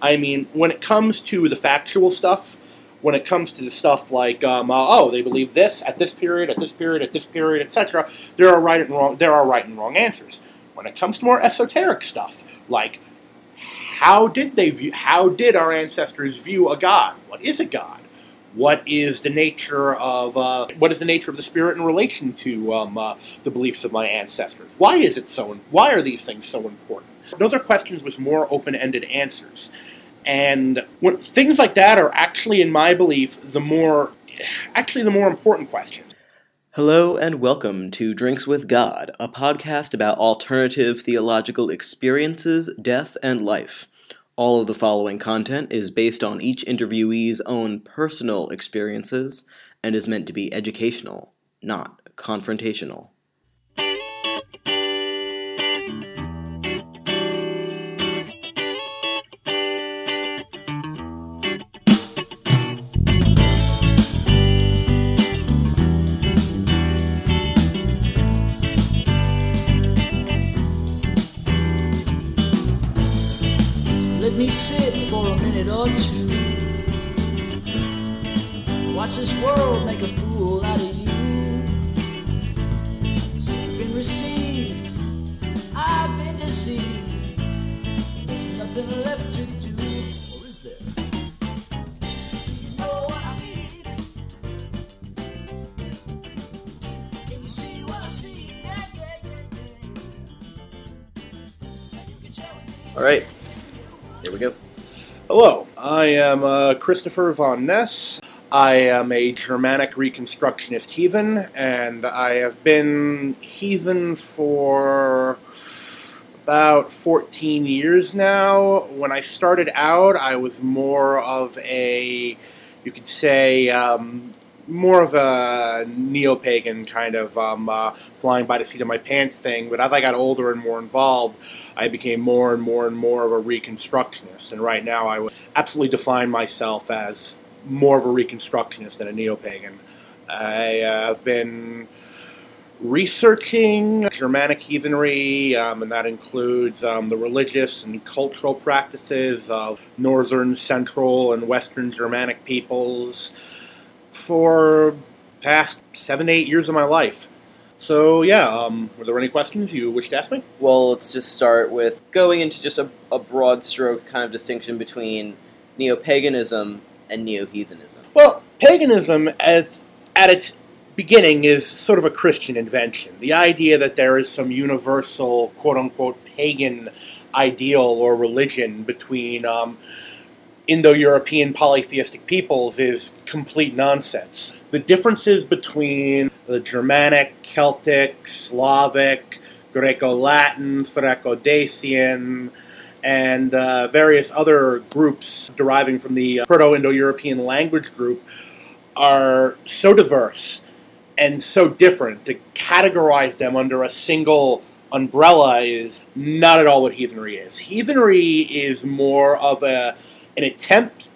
I mean, when it comes to the factual stuff, when it comes to the stuff like, um, uh, oh, they believe this at this period, at this period, at this period, etc., there are right and wrong. There are right and wrong answers. When it comes to more esoteric stuff, like how did they view? How did our ancestors view a god? What is a god? What is the nature of uh, what is the nature of the spirit in relation to um, uh, the beliefs of my ancestors? Why is it so? Why are these things so important? Those are questions with more open-ended answers, and when, things like that are actually, in my belief, the more actually the more important questions. Hello and welcome to Drinks with God, a podcast about alternative theological experiences, death, and life. All of the following content is based on each interviewee's own personal experiences and is meant to be educational, not confrontational. Or two. Watch this world make a fool Christopher von Ness. I am a Germanic Reconstructionist heathen, and I have been heathen for about 14 years now. When I started out, I was more of a, you could say, um, more of a neo pagan kind of um, uh, flying by the seat of my pants thing. But as I got older and more involved, I became more and more and more of a Reconstructionist. And right now, I would absolutely define myself as more of a Reconstructionist than a neo pagan. I uh, have been researching Germanic heathenry, um, and that includes um, the religious and cultural practices of northern, central, and western Germanic peoples for past seven, to eight years of my life. So yeah, um, were there any questions you wish to ask me? Well, let's just start with going into just a, a broad stroke kind of distinction between neo paganism and neo heathenism. Well, paganism, as at its beginning, is sort of a Christian invention. The idea that there is some universal, quote unquote, pagan ideal or religion between um, Indo European polytheistic peoples is complete nonsense. The differences between the Germanic, Celtic, Slavic, Greco Latin, Thraco Dacian, and uh, various other groups deriving from the Proto Indo European language group are so diverse and so different. To categorize them under a single umbrella is not at all what heathenry is. Heathenry is more of a an attempt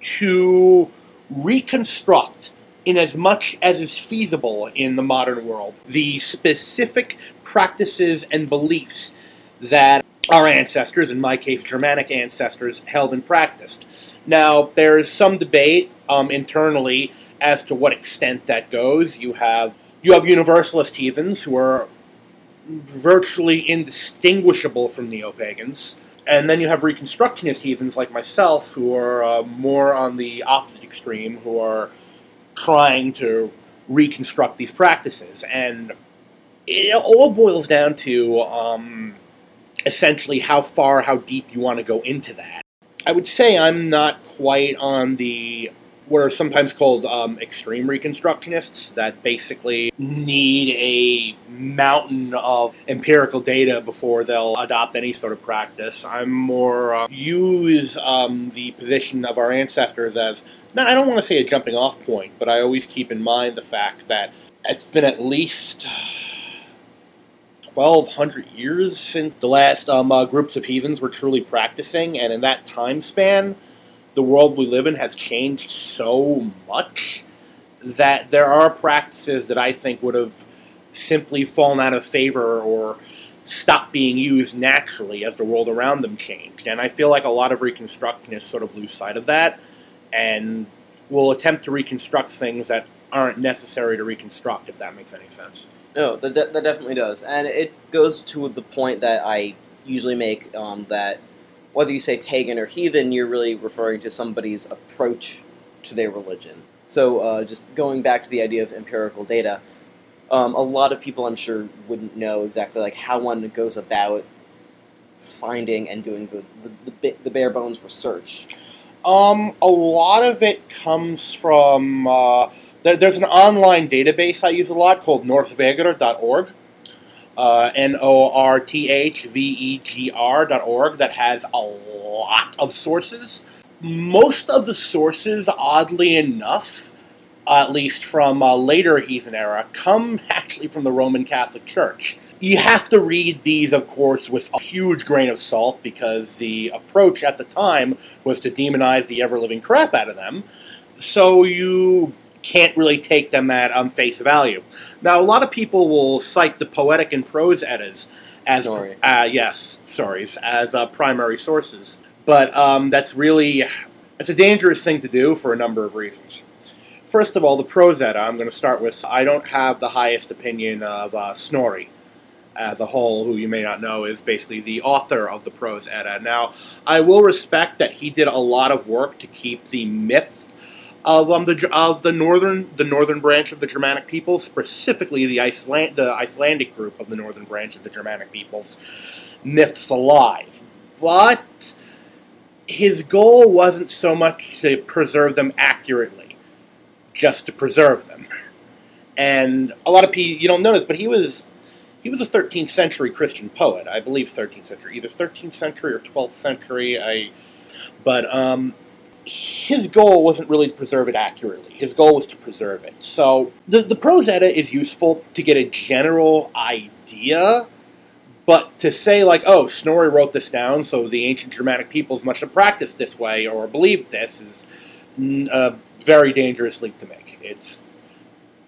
to reconstruct in as much as is feasible in the modern world the specific practices and beliefs that our ancestors, in my case Germanic ancestors, held and practiced. Now, there is some debate um, internally as to what extent that goes. You have you have Universalist heathens who are virtually indistinguishable from neo pagans, and then you have Reconstructionist heathens like myself who are uh, more on the opposite extreme, who are trying to reconstruct these practices. And it all boils down to um, essentially how far, how deep you want to go into that. I would say I'm not quite on the what are sometimes called um, extreme reconstructionists that basically need a mountain of empirical data before they'll adopt any sort of practice. I'm more uh, use um, the position of our ancestors as not, I don't want to say a jumping off point, but I always keep in mind the fact that it's been at least 1,200 years since the last um, uh, groups of heathens were truly practicing, and in that time span, the world we live in has changed so much that there are practices that I think would have simply fallen out of favor or stopped being used naturally as the world around them changed. And I feel like a lot of Reconstructionists sort of lose sight of that and will attempt to reconstruct things that aren't necessary to reconstruct, if that makes any sense. No, that, that, that definitely does. And it goes to the point that I usually make um, that whether you say pagan or heathen, you're really referring to somebody's approach to their religion. So, uh, just going back to the idea of empirical data, um, a lot of people, I'm sure, wouldn't know exactly like how one goes about finding and doing the the, the, the bare bones research. Um, a lot of it comes from. Uh, there's an online database I use a lot called northvegr.org. Uh, N O R T H V E G R dot org that has a lot of sources. Most of the sources, oddly enough, at least from uh, later heathen era, come actually from the Roman Catholic Church. You have to read these, of course, with a huge grain of salt because the approach at the time was to demonize the ever living crap out of them. So you can't really take them at um, face value. Now, a lot of people will cite the poetic and prose eddas as Story. uh, yes, stories as uh, primary sources, but um, that's really it's a dangerous thing to do for a number of reasons. First of all, the prose edda. I'm going to start with. I don't have the highest opinion of uh, Snorri as a whole, who you may not know is basically the author of the prose edda. Now, I will respect that he did a lot of work to keep the myth of um, the of the northern the northern branch of the Germanic peoples, specifically the Iceland the Icelandic group of the northern branch of the Germanic peoples, myths alive. But his goal wasn't so much to preserve them accurately, just to preserve them. And a lot of people you don't notice, but he was he was a 13th century Christian poet, I believe 13th century, either 13th century or 12th century. I, but um, his goal wasn't really to preserve it accurately. His goal was to preserve it. So the the prose edda is useful to get a general idea, but to say like, oh, Snorri wrote this down, so the ancient Germanic peoples must have practiced this way or believed this is a uh, very dangerous leap to make. It's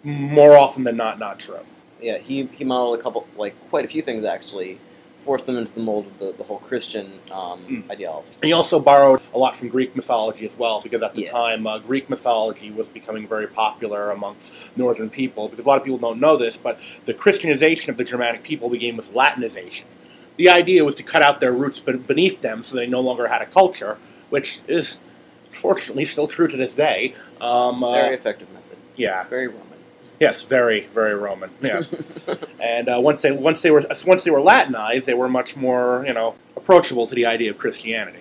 more often than not not true. Yeah, he, he modeled a couple, like quite a few things actually, forced them into the mold of the, the whole Christian um, Mm. ideology. And he also borrowed a lot from Greek mythology as well, because at the Yeah. time, uh, Greek mythology was becoming very popular amongst northern people. Because a lot of people don't know this, but the Christianization of the Germanic people began with Latinization. The idea was to cut out their roots beneath them so they no longer had a culture, which is fortunately still true to this day. Um, uh, Very effective method. yeah, Very Roman. Yes, very, very Roman. Yes. And uh, once they once they were once they were Latinized, they were much more you know approachable to the idea of Christianity.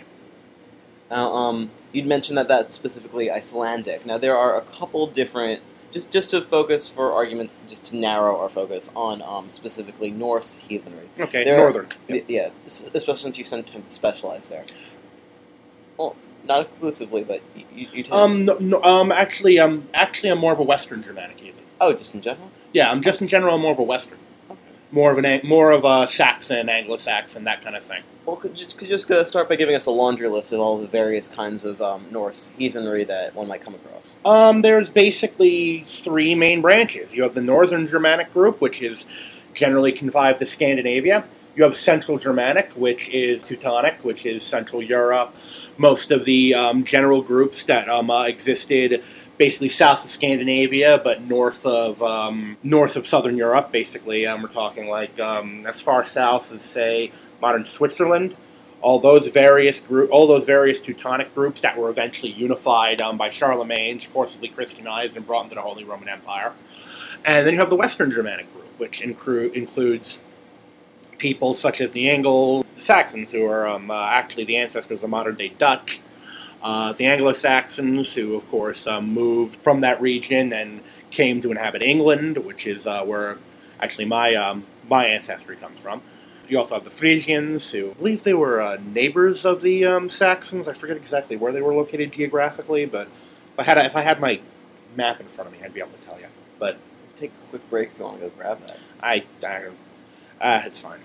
Now, um, you'd mentioned that that's specifically Icelandic. Now, there are a couple different, just just to focus for arguments, just to narrow our focus on um, specifically Norse heathenry. Okay, There- northern. Y- Yeah, this is, especially since you sometimes specialize there. Well, not exclusively, but you, you, you tend- Um, no, no, um, actually, um, actually, I'm more of a Western Germanic heathen. Oh, just in general. Yeah, I'm just in general I'm more of a Western, Okay. more of an more of a Saxon, Anglo-Saxon, that kind of thing. Well, could you, could you just uh, start by giving us a laundry list of all the various kinds of um, Norse heathenry that one might come across? Um, there's basically three main branches. You have the Northern Germanic group, which is generally confined to Scandinavia. You have Central Germanic, which is Teutonic, which is Central Europe. Most of the um, general groups that um, uh, existed basically south of Scandinavia, but north of um, north of Southern Europe. Basically, um, we're talking like um, as far south as say modern Switzerland. All those various group, all those various Teutonic groups that were eventually unified um, by Charlemagne, forcibly Christianized and brought into the Holy Roman Empire. And then you have the Western Germanic group, which incru- includes people such as the Anglo Saxons, who are um, uh, actually the ancestors of modern day Dutch. Uh, the Anglo Saxons, who of course um, moved from that region and came to inhabit England, which is uh, where actually my um, my ancestry comes from. You also have the Frisians, who I believe they were uh, neighbors of the um, Saxons. I forget exactly where they were located geographically, but if I had a, if I had my map in front of me, I'd be able to tell you. But Take a quick break if you want to go grab that. I, I uh, it's fine.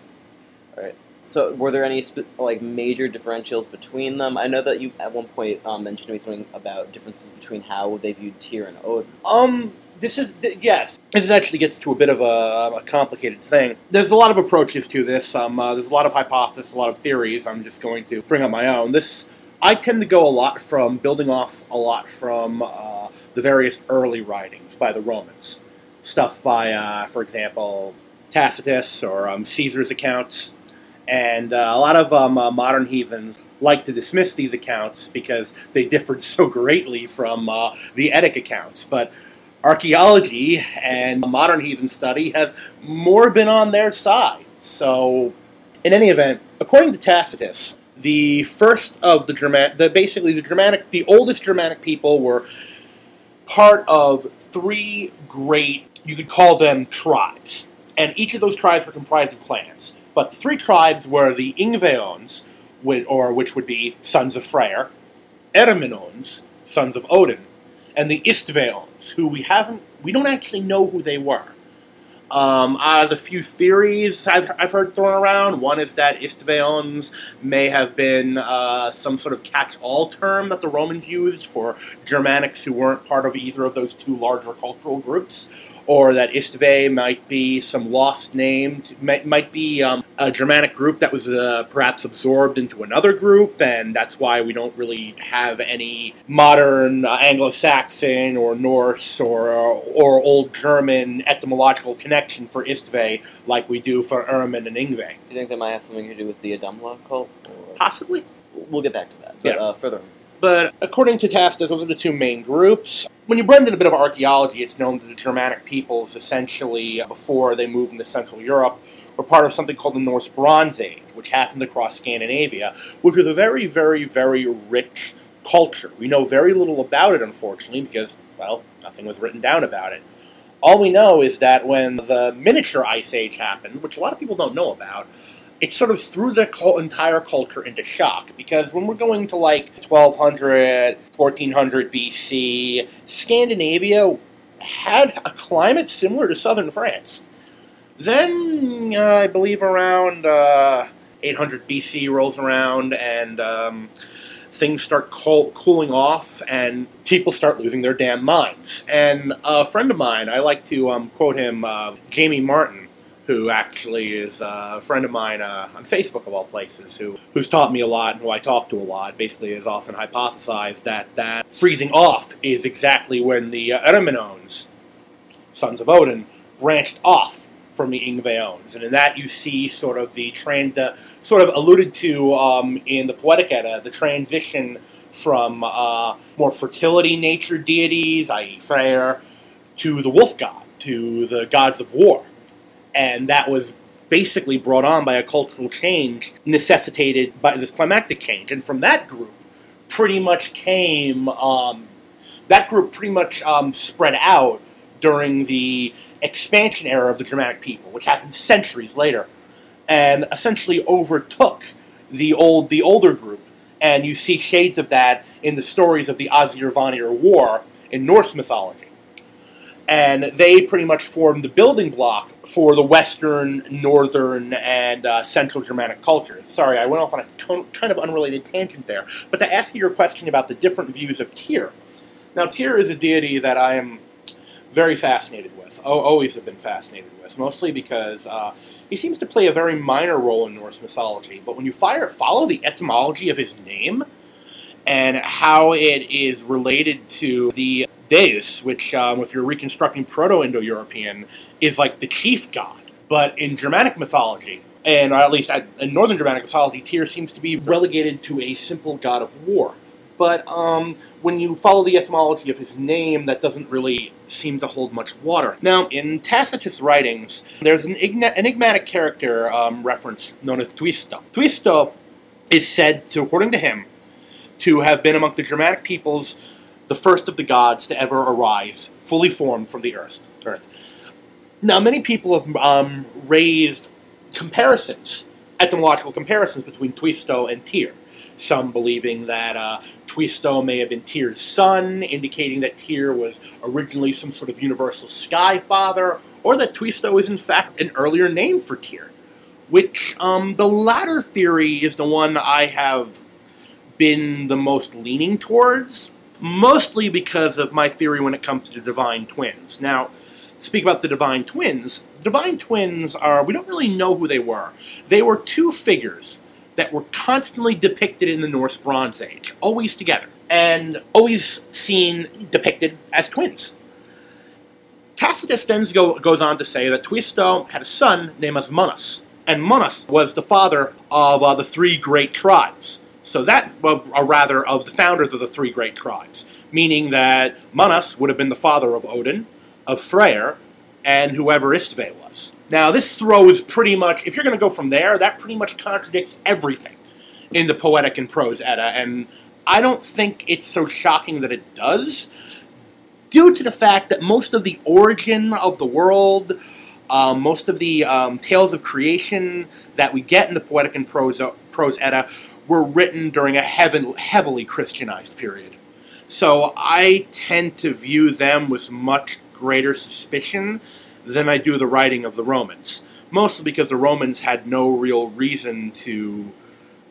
So, were there any like major differentials between them? I know that you at one point um, mentioned to me something about differences between how they viewed Tyr and Odin. Um, this is th- yes. This actually gets to a bit of a, a complicated thing. There's a lot of approaches to this. Um, uh, there's a lot of hypotheses, a lot of theories. I'm just going to bring up my own. This I tend to go a lot from building off a lot from uh, the various early writings by the Romans, stuff by, uh, for example, Tacitus or um, Caesar's accounts, and uh, a lot of um, uh, modern heathens like to dismiss these accounts because they differed so greatly from uh, the Eddic accounts. But archaeology and modern heathen study has more been on their side. So, in any event, according to Tacitus, the first of the Germanic, the basically the Germanic, the oldest Germanic people were part of three great, you could call them tribes, and each of those tribes were comprised of clans. But the three tribes were the Ingveons, or which would be sons of Freyr, Erminons, sons of Odin, and the Istveons, who we haven't, we don't actually know who they were. Um, uh, the few theories I've, I've heard thrown around. One is that Istveons may have been uh, some sort of catch-all term that the Romans used for Germanics who weren't part of either of those two larger cultural groups, or that Istve might be some lost name, might, might be um, a Germanic group that was uh, perhaps absorbed into another group, and that's why we don't really have any modern uh, Anglo-Saxon or Norse or or Old German etymological connection for Istve like we do for Ermin and Ingve. Do you think that might have something to do with the Adamla cult? Or... Possibly. We'll get back to that. But Yeah. uh, further on. But according to Tacitus, those are the two main groups. When you blend in a bit of archaeology, it's known that the Germanic peoples, essentially uh, before they moved into Central Europe, were part of something called the Norse Bronze Age, which happened across Scandinavia, which was a very, very, very rich culture. We know very little about it, unfortunately, because, well, nothing was written down about it. All we know is that when the miniature ice age happened, which a lot of people don't know about, it sort of threw the entire culture into shock because when we're going to like 1200, 1400 BC, Scandinavia had a climate similar to southern France. Then, uh, I believe around uh, 800 BC rolls around and um, things start cool- cooling off and people start losing their damn minds. And a friend of mine, I like to um, quote him, uh, Jamie Martin, who actually is a friend of mine uh, on Facebook of all places, who who's taught me a lot and who I talk to a lot. Basically, has often hypothesized that that freezing off is exactly when the uh, sons of Odin, branched off from the Ingveons, and in that you see sort of the trend, the sort of alluded to um, in the Poetic Edda, the transition from uh, more fertility nature deities, i.e., Freyr, to the wolf god, to the gods of war and that was basically brought on by a cultural change necessitated by this climactic change. And from that group, pretty much came um, that group pretty much um, spread out during the expansion era of the Germanic people, which happened centuries later, and essentially overtook the old the older group. And you see shades of that in the stories of the Aesir Vanir War in Norse mythology and they pretty much formed the building block for the Western, Northern, and uh, Central Germanic cultures. Sorry, I went off on a con- kind of unrelated tangent there. But to ask you your question about the different views of Tyr. Now, Tyr is a deity that I am very fascinated with. Oh, always have been fascinated with, mostly because uh, he seems to play a very minor role in Norse mythology. But when you fire, follow the etymology of his name and how it is related to the Deus, which, um, if you're reconstructing Proto-Indo-European, is like the chief god. But in Germanic mythology, and at least in Northern Germanic mythology, Tyr seems to be relegated to a simple god of war. But um, when you follow the etymology of his name, that doesn't really seem to hold much water. Now, in Tacitus' writings, there's an enigmatic character um, reference known as Tuisto. Tuisto is said to, according to him, to have been among the Germanic peoples the first of the gods to ever arise, fully formed from the earth. earth. Now, many people have um, raised comparisons, etymological comparisons between Tuisto and Tyr. Some believing that uh, Tuisto may have been Tyr's son, indicating that Tyr was originally some sort of universal sky father, or that Tuisto is in fact an earlier name for Tyr. Which, um, the latter theory is the one I have been the most leaning towards. Mostly because of my theory when it comes to the divine twins. Now, speak about the divine twins, divine twins are, we don't really know who they were. They were two figures that were constantly depicted in the Norse Bronze Age, always together, and always seen depicted as twins. Tacitus then go, goes on to say that Tuisto had a son named Asmoneus, and Monas was the father of uh, the three great tribes. So that, or rather, of the founders of the three great tribes, meaning that Monas would have been the father of Odin, of Freyr, and whoever Istve was. Now, this throws pretty much, if you're going to go from there, that pretty much contradicts everything in the Poetic and Prose Edda, and I don't think it's so shocking that it does, due to the fact that most of the origin of the world, um, most of the um, tales of creation that we get in the Poetic and Prose, Prose Edda were written during a heaven, heavily Christianized period. So I tend to view them with much greater suspicion than I do the writing of the Romans. Mostly because the Romans had no real reason to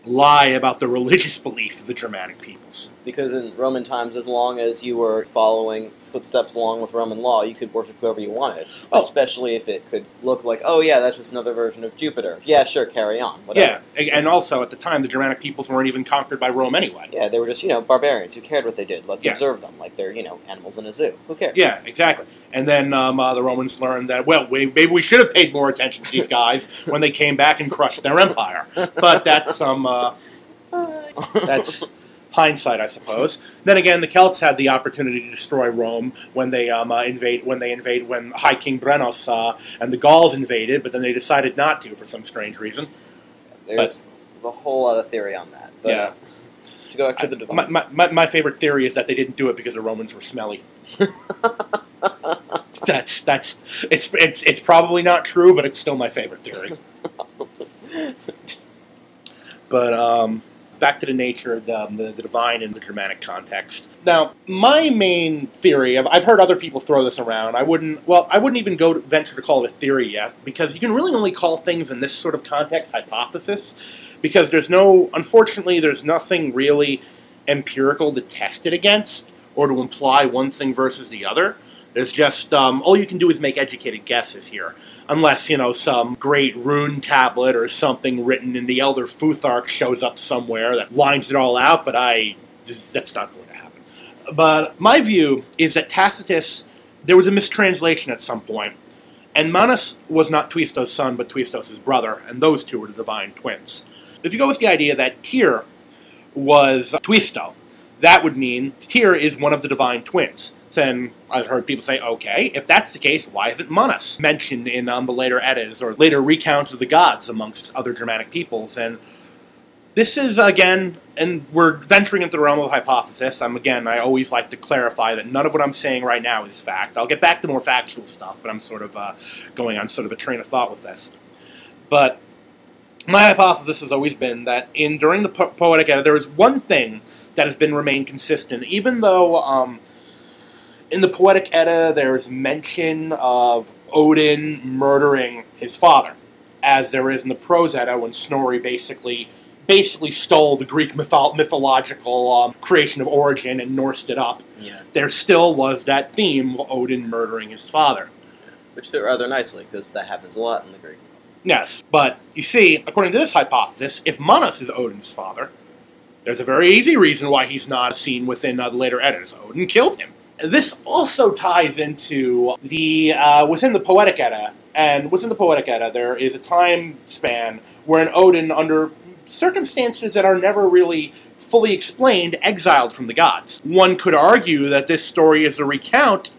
lie about the religious beliefs of the Germanic peoples. Because in Roman times, as long as you were following footsteps along with Roman law, you could worship whoever you wanted. Oh. Especially if it could look like, oh yeah, that's just another version of Jupiter. Yeah, sure, carry on. Whatever. Yeah, and also at the time, the Germanic peoples weren't even conquered by Rome anyway. Yeah, they were just, you know, barbarians. Who cared what they did? Let's Yeah. observe them like they're, you know, animals in a zoo. Who cares? Yeah, exactly. And then um, uh, the Romans learned that, well, we, maybe we should have paid more attention to these guys when they came back and crushed their empire. But that's some. Uh, that's hindsight, I suppose. Then again, the Celts had the opportunity to destroy Rome when they um, uh, invade when they invade when High King Brennus uh, and the Gauls invaded, but then they decided not to for some strange reason. There's a whole lot of theory on that. But, Yeah. uh, to go back to the divine. My, my, my, my favorite theory is that they didn't do it because the Romans were smelly. that's that's it's it's it's probably not true, but it's still my favorite theory. but um, back to the nature of the, the, the divine in the Germanic context. Now, my main theory, I've, I've heard other people throw this around. I wouldn't, well, I wouldn't even go to, venture to call it a theory yet, because you can really only call things in this sort of context hypothesis, because there's no, unfortunately, there's nothing really empirical to test it against or to imply one thing versus the other. There's just um, all you can do is make educated guesses here, unless you know some great rune tablet or something written in the Elder Futhark shows up somewhere that lines it all out. But I, that's not going to happen. But my view is that Tacitus, there was a mistranslation at some point, and Manus was not Tuisto's son, but Tuistos' brother, and those two were the divine twins. If you go with the idea that Tyr was Tuisto, that would mean Tyr is one of the divine twins. Then I've heard people say, okay, if that's the case, why isn't Manus mentioned in um, the later Eddas or later recounts of the gods amongst other Germanic peoples? And this is again, and we're venturing into the realm of hypothesis. I'm again, I always like to clarify that none of what I'm saying right now is fact. I'll get back to more factual stuff, but I'm sort of uh, going on sort of a train of thought with this. But my hypothesis has always been that in during the po- poetic Edda, there is one thing that has been remained consistent, even though um, in the poetic Edda there's mention of Odin murdering his father, as there is in the prose Edda when Snorri basically basically stole the Greek mytho- mythological um, creation of origin and Norsed it up. yeah. There still was that theme of Odin murdering his father. Which fit rather nicely, because that happens a lot in the Greek. Yes, but you see, according to this hypothesis, if Manus is Odin's father, there's a very easy reason why he's not seen within uh, the later Eddas. Odin killed him. This also ties into the uh, within the Poetic Edda, and within the Poetic Edda, there is a time span where an Odin, under circumstances that are never really fully explained, exiled from the gods. One could argue that this story is a recount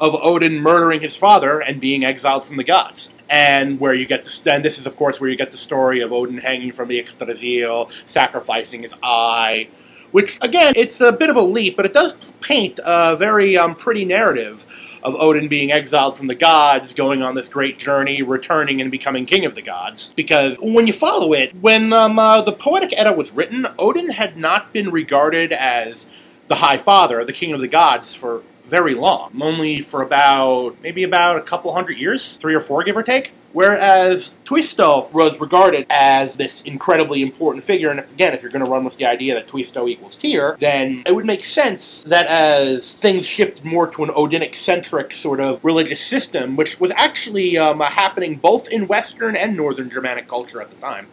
of Odin murdering his father and being exiled from the gods. And where you get the, and this is of course where you get the story of Odin hanging from the Yggdrasil, sacrificing his eye, which again it's a bit of a leap, but it does paint a very um, pretty narrative of Odin being exiled from the gods, going on this great journey, returning and becoming king of the gods. Because when you follow it, when um, uh, the Poetic Edda was written, Odin had not been regarded as the High Father, the King of the Gods, for very long, only for about maybe about a couple hundred years, three or four, give or take. Whereas Tuisto was regarded as this incredibly important figure, and again, if you're going to run with the idea that Tuisto equals Tyr, then it would make sense that as things shifted more to an Odinic centric sort of religious system, which was actually um, happening both in Western and Northern Germanic culture at the time,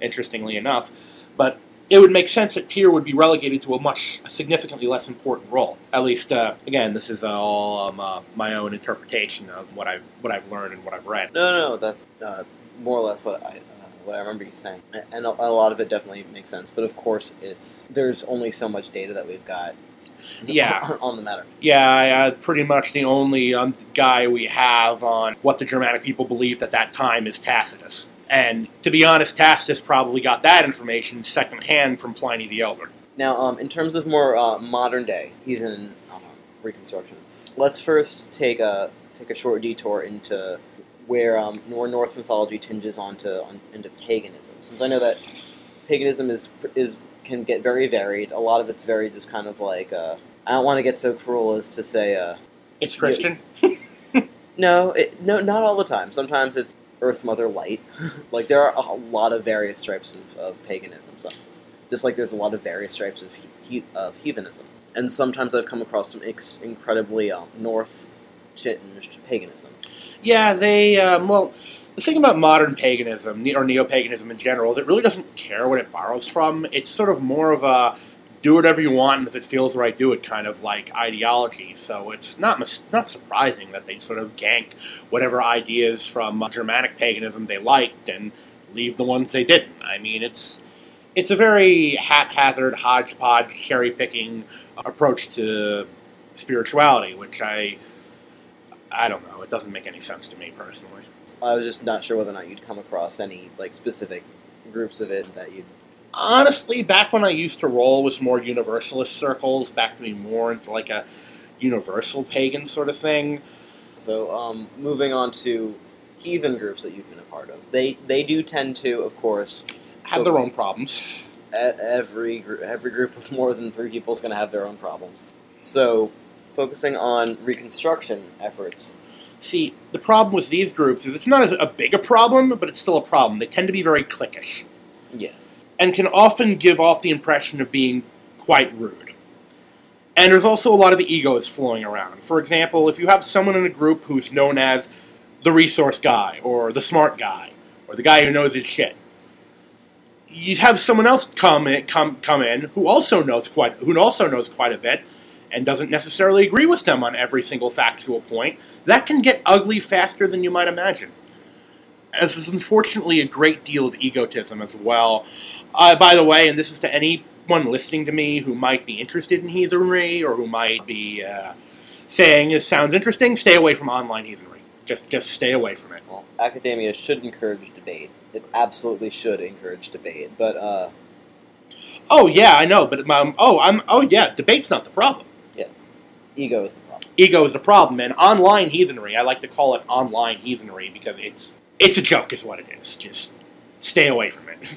interestingly enough, but it would make sense that Tyr would be relegated to a much significantly less important role. At least, uh, again, this is all um, uh, my own interpretation of what I've what I've learned and what I've read. No, no, no that's uh, more or less what I uh, what I remember you saying, and a, a lot of it definitely makes sense. But of course, it's there's only so much data that we've got. Yeah. on the matter. Yeah, I, uh, pretty much the only um, guy we have on what the Germanic people believed at that time is Tacitus. And to be honest, Tacitus probably got that information secondhand from Pliny the Elder. Now, um, in terms of more uh, modern day heathen uh, reconstruction, let's first take a take a short detour into where um, where Norse mythology tinges onto on, into paganism. Since I know that paganism is is can get very varied. A lot of it's very just kind of like uh, I don't want to get so cruel as to say uh, It's Christian. no, it, no, not all the time. Sometimes it's Earth Mother Light. like there are a lot of various stripes of, of paganism. So, just like there's a lot of various stripes of, he, of heathenism. And sometimes I've come across some ex- incredibly um, north tinged paganism. Yeah, they, um, well, the thing about modern paganism, or neo paganism in general, is it really doesn't care what it borrows from. It's sort of more of a do whatever you want, and if it feels right, do it kind of like ideology. So it's not mis- not surprising that they sort of gank whatever ideas from uh, Germanic paganism they liked and leave the ones they didn't. I mean, it's it's a very haphazard, hodgepodge, cherry picking approach to spirituality, which I I don't know. It doesn't make any sense to me personally. I was just not sure whether or not you'd come across any like specific groups of it that you'd honestly, back when I used to roll with more universalist circles, back to be more into like a universal pagan sort of thing. So, um, moving on to heathen groups that you've been a part of, they they do tend to, of course, Have their own problems. every every group of more than three people is going to have their own problems. So, focusing on reconstruction efforts. See, the problem with these groups is it's not as a big a problem, but it's still a problem. They tend to be very cliquish Yes. And can often give off the impression of being quite rude. And there's also a lot of egos flowing around. For example, if you have someone in a group who's known as the resource guy, or the smart guy, or the guy who knows his shit, you have someone else come in, come come in who also knows quite who also knows quite a bit, and doesn't necessarily agree with them on every single factual point. That can get ugly faster than you might imagine. As there's unfortunately a great deal of egotism as well. Uh, by the way, and this is to anyone listening to me who might be interested in heathenry or who might be uh, saying this sounds interesting, stay away from online heathenry. Just just stay away from it. Well, academia should encourage debate. It absolutely should encourage debate. But uh, Oh yeah, I know, but um, oh I'm oh yeah, debate's not the problem. yes, ego is the problem. Ego is the problem, and online heathenry. I like to call it online heathenry because it's it's a joke, is what it is. Just stay away from it.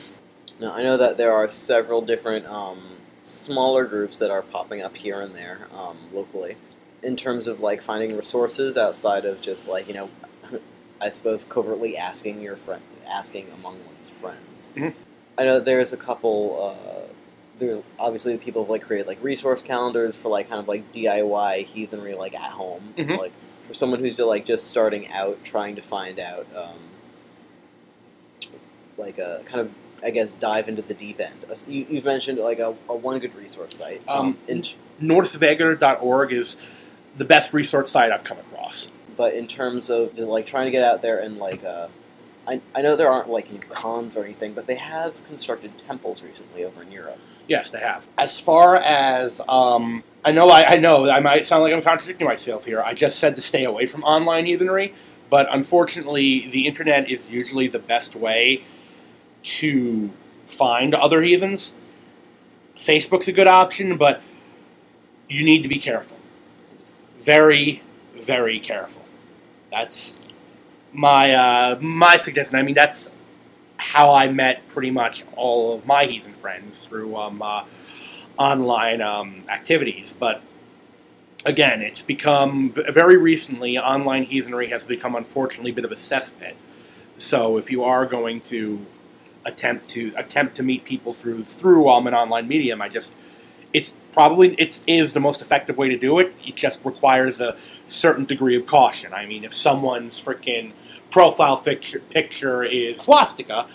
Now, I know that there are several different um, smaller groups that are popping up here and there um, locally in terms of like finding resources outside of just like you know, I suppose covertly asking your friend, asking among one's friends. Mhm. I know there's a couple. Uh, there's obviously people who like create like resource calendars for like kind of like DIY heathenry like at home, Mhm. like for someone who's just, like just starting out trying to find out um, like a kind of I guess dive into the deep end. Uh, You, you've mentioned like a, a one good resource site. Um, in, Northvegr.org is the best resource site I've come across. but in terms of the, like trying to get out there and like uh, I, I know there aren't like any cons or anything, but they have constructed temples recently over in Europe. Yes, they have. As far as um, I know, I, I know I might sound like I'm contradicting myself here. I just said to stay away from online heathenry, but unfortunately, the internet is usually the best way to find other heathens. Facebook's a good option, but you need to be careful. Very, very careful. That's my uh, my suggestion. I mean, that's how I met pretty much all of my heathen friends through um, uh, online um, activities. But again, it's become very recently online heathenry has become unfortunately a bit of a cesspit. So if you are going to attempt to attempt to meet people through through um, an online medium, I just it's probably it is the most effective way to do it. It just requires a certain degree of caution. I mean, if someone's freaking profile picture, picture is swastika,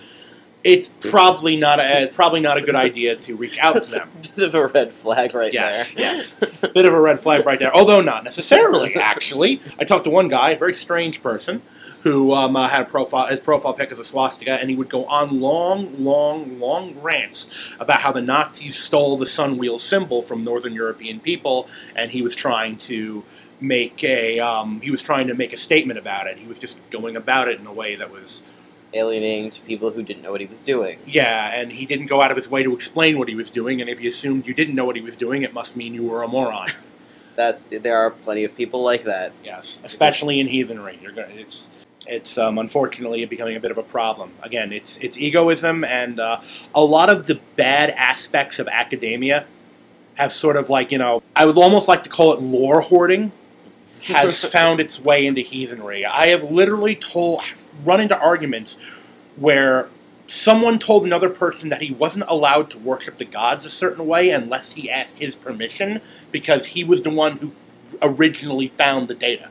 it's probably not a probably not a good idea to reach out to them. bit of a red flag right Yes, there. yes. Bit of a red flag right there. Although not necessarily, actually. I talked to one guy, a very strange person, who um, uh, had a profile, his profile pic as a swastika, and he would go on long, long, long rants about how the Nazis stole the sun wheel symbol from Northern European people, and he was trying to make a um, he was trying to make a statement about it. He was just going about it in a way that was Alienating to people who didn't know what he was doing. yeah, and he didn't go out of his way to explain what he was doing. And if you assumed you didn't know what he was doing, it must mean you were a moron. That's there are plenty of people like that. Yes, especially in heathenry, you're going it's it's um, unfortunately becoming a bit of a problem. Again, it's it's egoism, and uh, a lot of the bad aspects of academia have sort of like you know I would almost like to call it lore hoarding has found its way into heathenry. I have literally told run into arguments where someone told another person that he wasn't allowed to worship the gods a certain way unless he asked his permission because he was the one who originally found the data.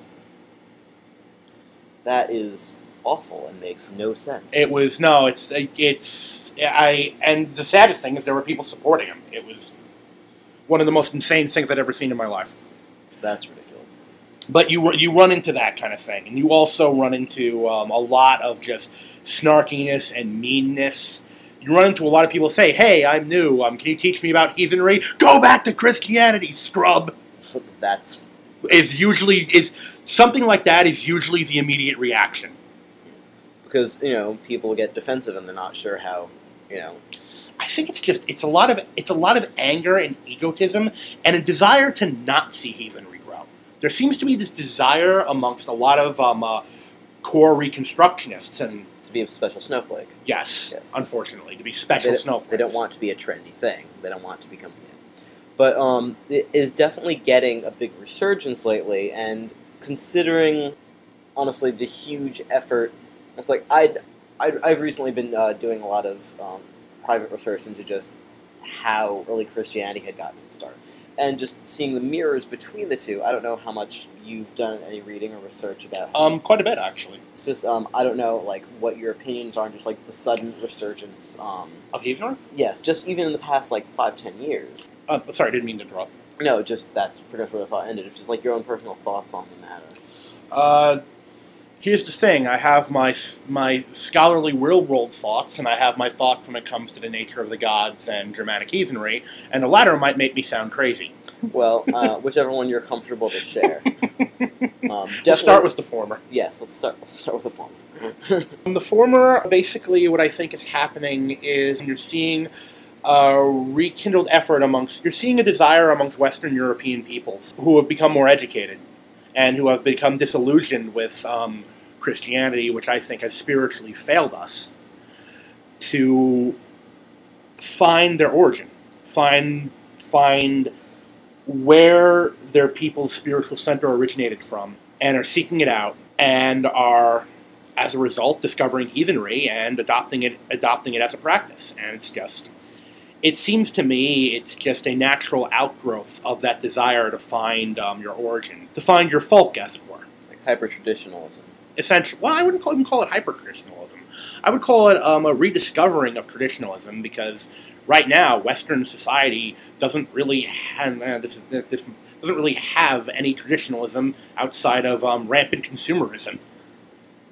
That is awful and makes no sense. It was no, it's it's I and the saddest thing is there were people supporting him. It was one of the most insane things I'd ever seen in my life. That's ridiculous. But you you run into that kind of thing, and you also run into um, a lot of just snarkiness and meanness. You run into a lot of people say, "Hey, I'm new. Um, can you teach me about heathenry? Go back to Christianity, scrub." That's Is usually is something like that is usually the immediate reaction. because you know people get defensive and they're not sure how you know I think it's just it's a lot of it's a lot of anger and egotism and a desire to not see heathenry regrow. There seems to be this desire amongst a lot of um, uh, core reconstructionists, and to be a special snowflake. yes, Yes. unfortunately, to be special don't- snowflakes. they don't want to be a trendy thing. They don't want to become. Yeah. But um, it is definitely getting a big resurgence lately, and considering honestly the huge effort, it's like I'd, I'd I've recently been uh, doing a lot of um, private research into just how early Christianity had gotten its start, and just seeing the mirrors between the two. I don't know how much you've done any reading or research about. Um, quite a bit actually It's just um, I don't know like what your opinions are on just like the sudden resurgence. Um, of heathenry. yes, just even in the past like five ten years. Uh, sorry, I didn't mean to interrupt. No, just that's pretty much where the thought ended. It's just like your own personal thoughts on the matter. Uh, here's the thing: I have my my scholarly real world thoughts, and I have my thoughts when it comes to the nature of the gods and Germanic heathenry, and the latter might make me sound crazy. Well, uh, whichever one you're comfortable to share. Um, We'll start with the former. yes. Let's start. Let's start with the former. The former, basically, what I think is happening is you're seeing a rekindled effort amongst, you're seeing a desire amongst Western European peoples who have become more educated and who have become disillusioned with um, Christianity, which I think has spiritually failed us, to find their origin, find find where their people's spiritual center originated from, and are seeking it out, and are as a result, discovering heathenry and adopting it, adopting it as a practice. And it's just, it seems to me, it's just a natural outgrowth of that desire to find um, your origin, to find your folk, as it were. like hyper traditionalism. Essentially, well, I wouldn't call, even call it hyper traditionalism. I would call it um, a rediscovering of traditionalism because right now, Western society doesn't really have uh, this, this doesn't really have any traditionalism outside of um, rampant consumerism.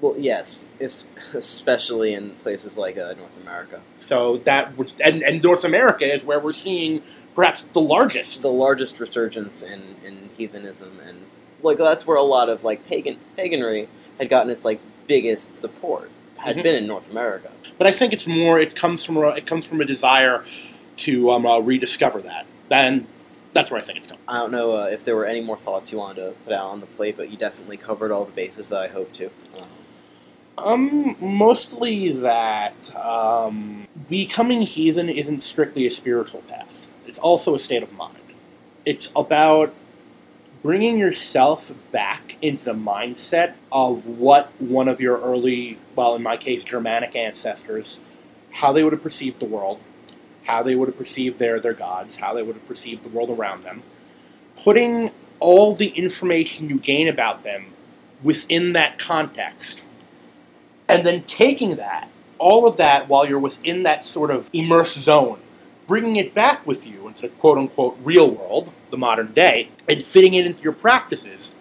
Well, yes, es- especially in places like uh, North America. So that was, and, and North America is where we're seeing perhaps the largest. the largest resurgence in, in heathenism and like that's where a lot of like pagan paganry had gotten its like biggest support had Mhm. been in North America. But I think it's more. It comes from a, it comes from a desire to um, uh, rediscover that. Then that's where I think it's coming. I don't know uh, if there were any more thoughts you wanted to put out on the plate, but you definitely covered all the bases that I hoped to. Uh, Um, mostly that um, becoming heathen isn't strictly a spiritual path. It's also a state of mind. It's about bringing yourself back into the mindset of what one of your early, well, in my case, Germanic ancestors, how they would have perceived the world, how they would have perceived their, their gods, how they would have perceived the world around them, putting all the information you gain about them within that context, and then taking that, all of that, while you're within that sort of immersed zone, bringing it back with you into the quote unquote real world, the modern day, and fitting it into your practices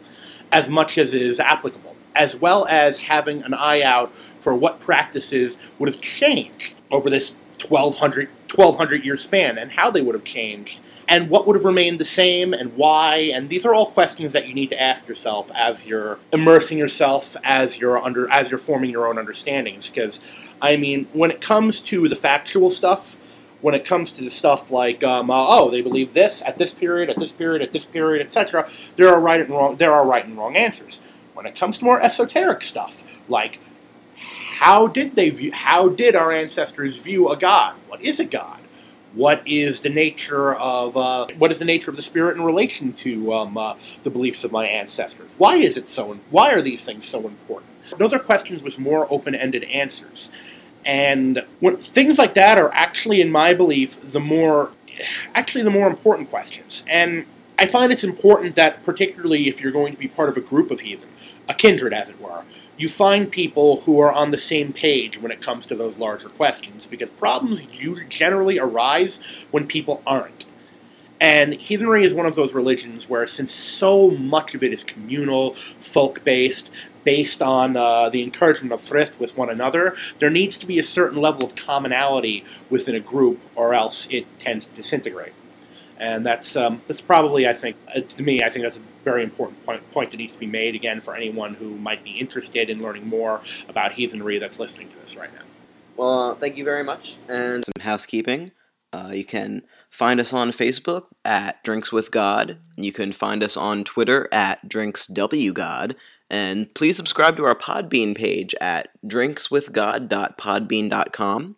as much as is applicable, as well as having an eye out for what practices would have changed over this 1200, 1200 year span and how they would have changed and what would have remained the same and why and these are all questions that you need to ask yourself as you're immersing yourself as you're under as you're forming your own understandings because i mean when it comes to the factual stuff when it comes to the stuff like um, uh, oh they believe this at this period at this period at this period etc there are right and wrong there are right and wrong answers. When it comes to more esoteric stuff like how did they view how did our ancestors view a god? What is a god what is the nature of uh, what is the nature of the spirit in relation to um, uh, the beliefs of my ancestors? Why is it so? Why are these things so important? Those are questions with more open-ended answers, and when, things like that are actually, in my belief, the more actually the more important questions. And I find it's important that, particularly if you're going to be part of a group of heathen, a kindred, as it were, you find people who are on the same page when it comes to those larger questions because problems generally arise when people aren't. And heathenry is one of those religions where, since so much of it is communal, folk based, based on uh, the encouragement of frith with one another, there needs to be a certain level of commonality within a group, or else it tends to disintegrate. And that's um, that's probably, I think, uh, to me, I think that's very important point, point that needs to be made again for anyone who might be interested in learning more about heathenry that's listening to this right now. Well, uh, thank you very much. And some housekeeping. Uh, you can find us on Facebook at Drinks with God. You can find us on Twitter at Drinks W God. And please subscribe to our Podbean page at drinkswithgod.podbean.com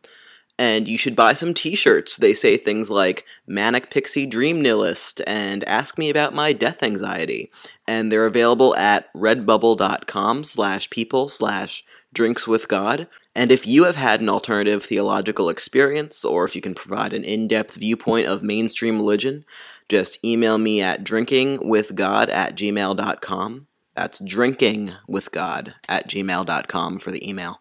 and you should buy some t-shirts. They say things like Manic Pixie Dream Nihilist and Ask Me About My Death Anxiety. And they're available at redbubble.com slash people slash drinks with God. And if you have had an alternative theological experience, or if you can provide an in-depth viewpoint of mainstream religion, just email me at drinkingwithgod at gmail.com. That's drinkingwithgod at gmail.com for the email.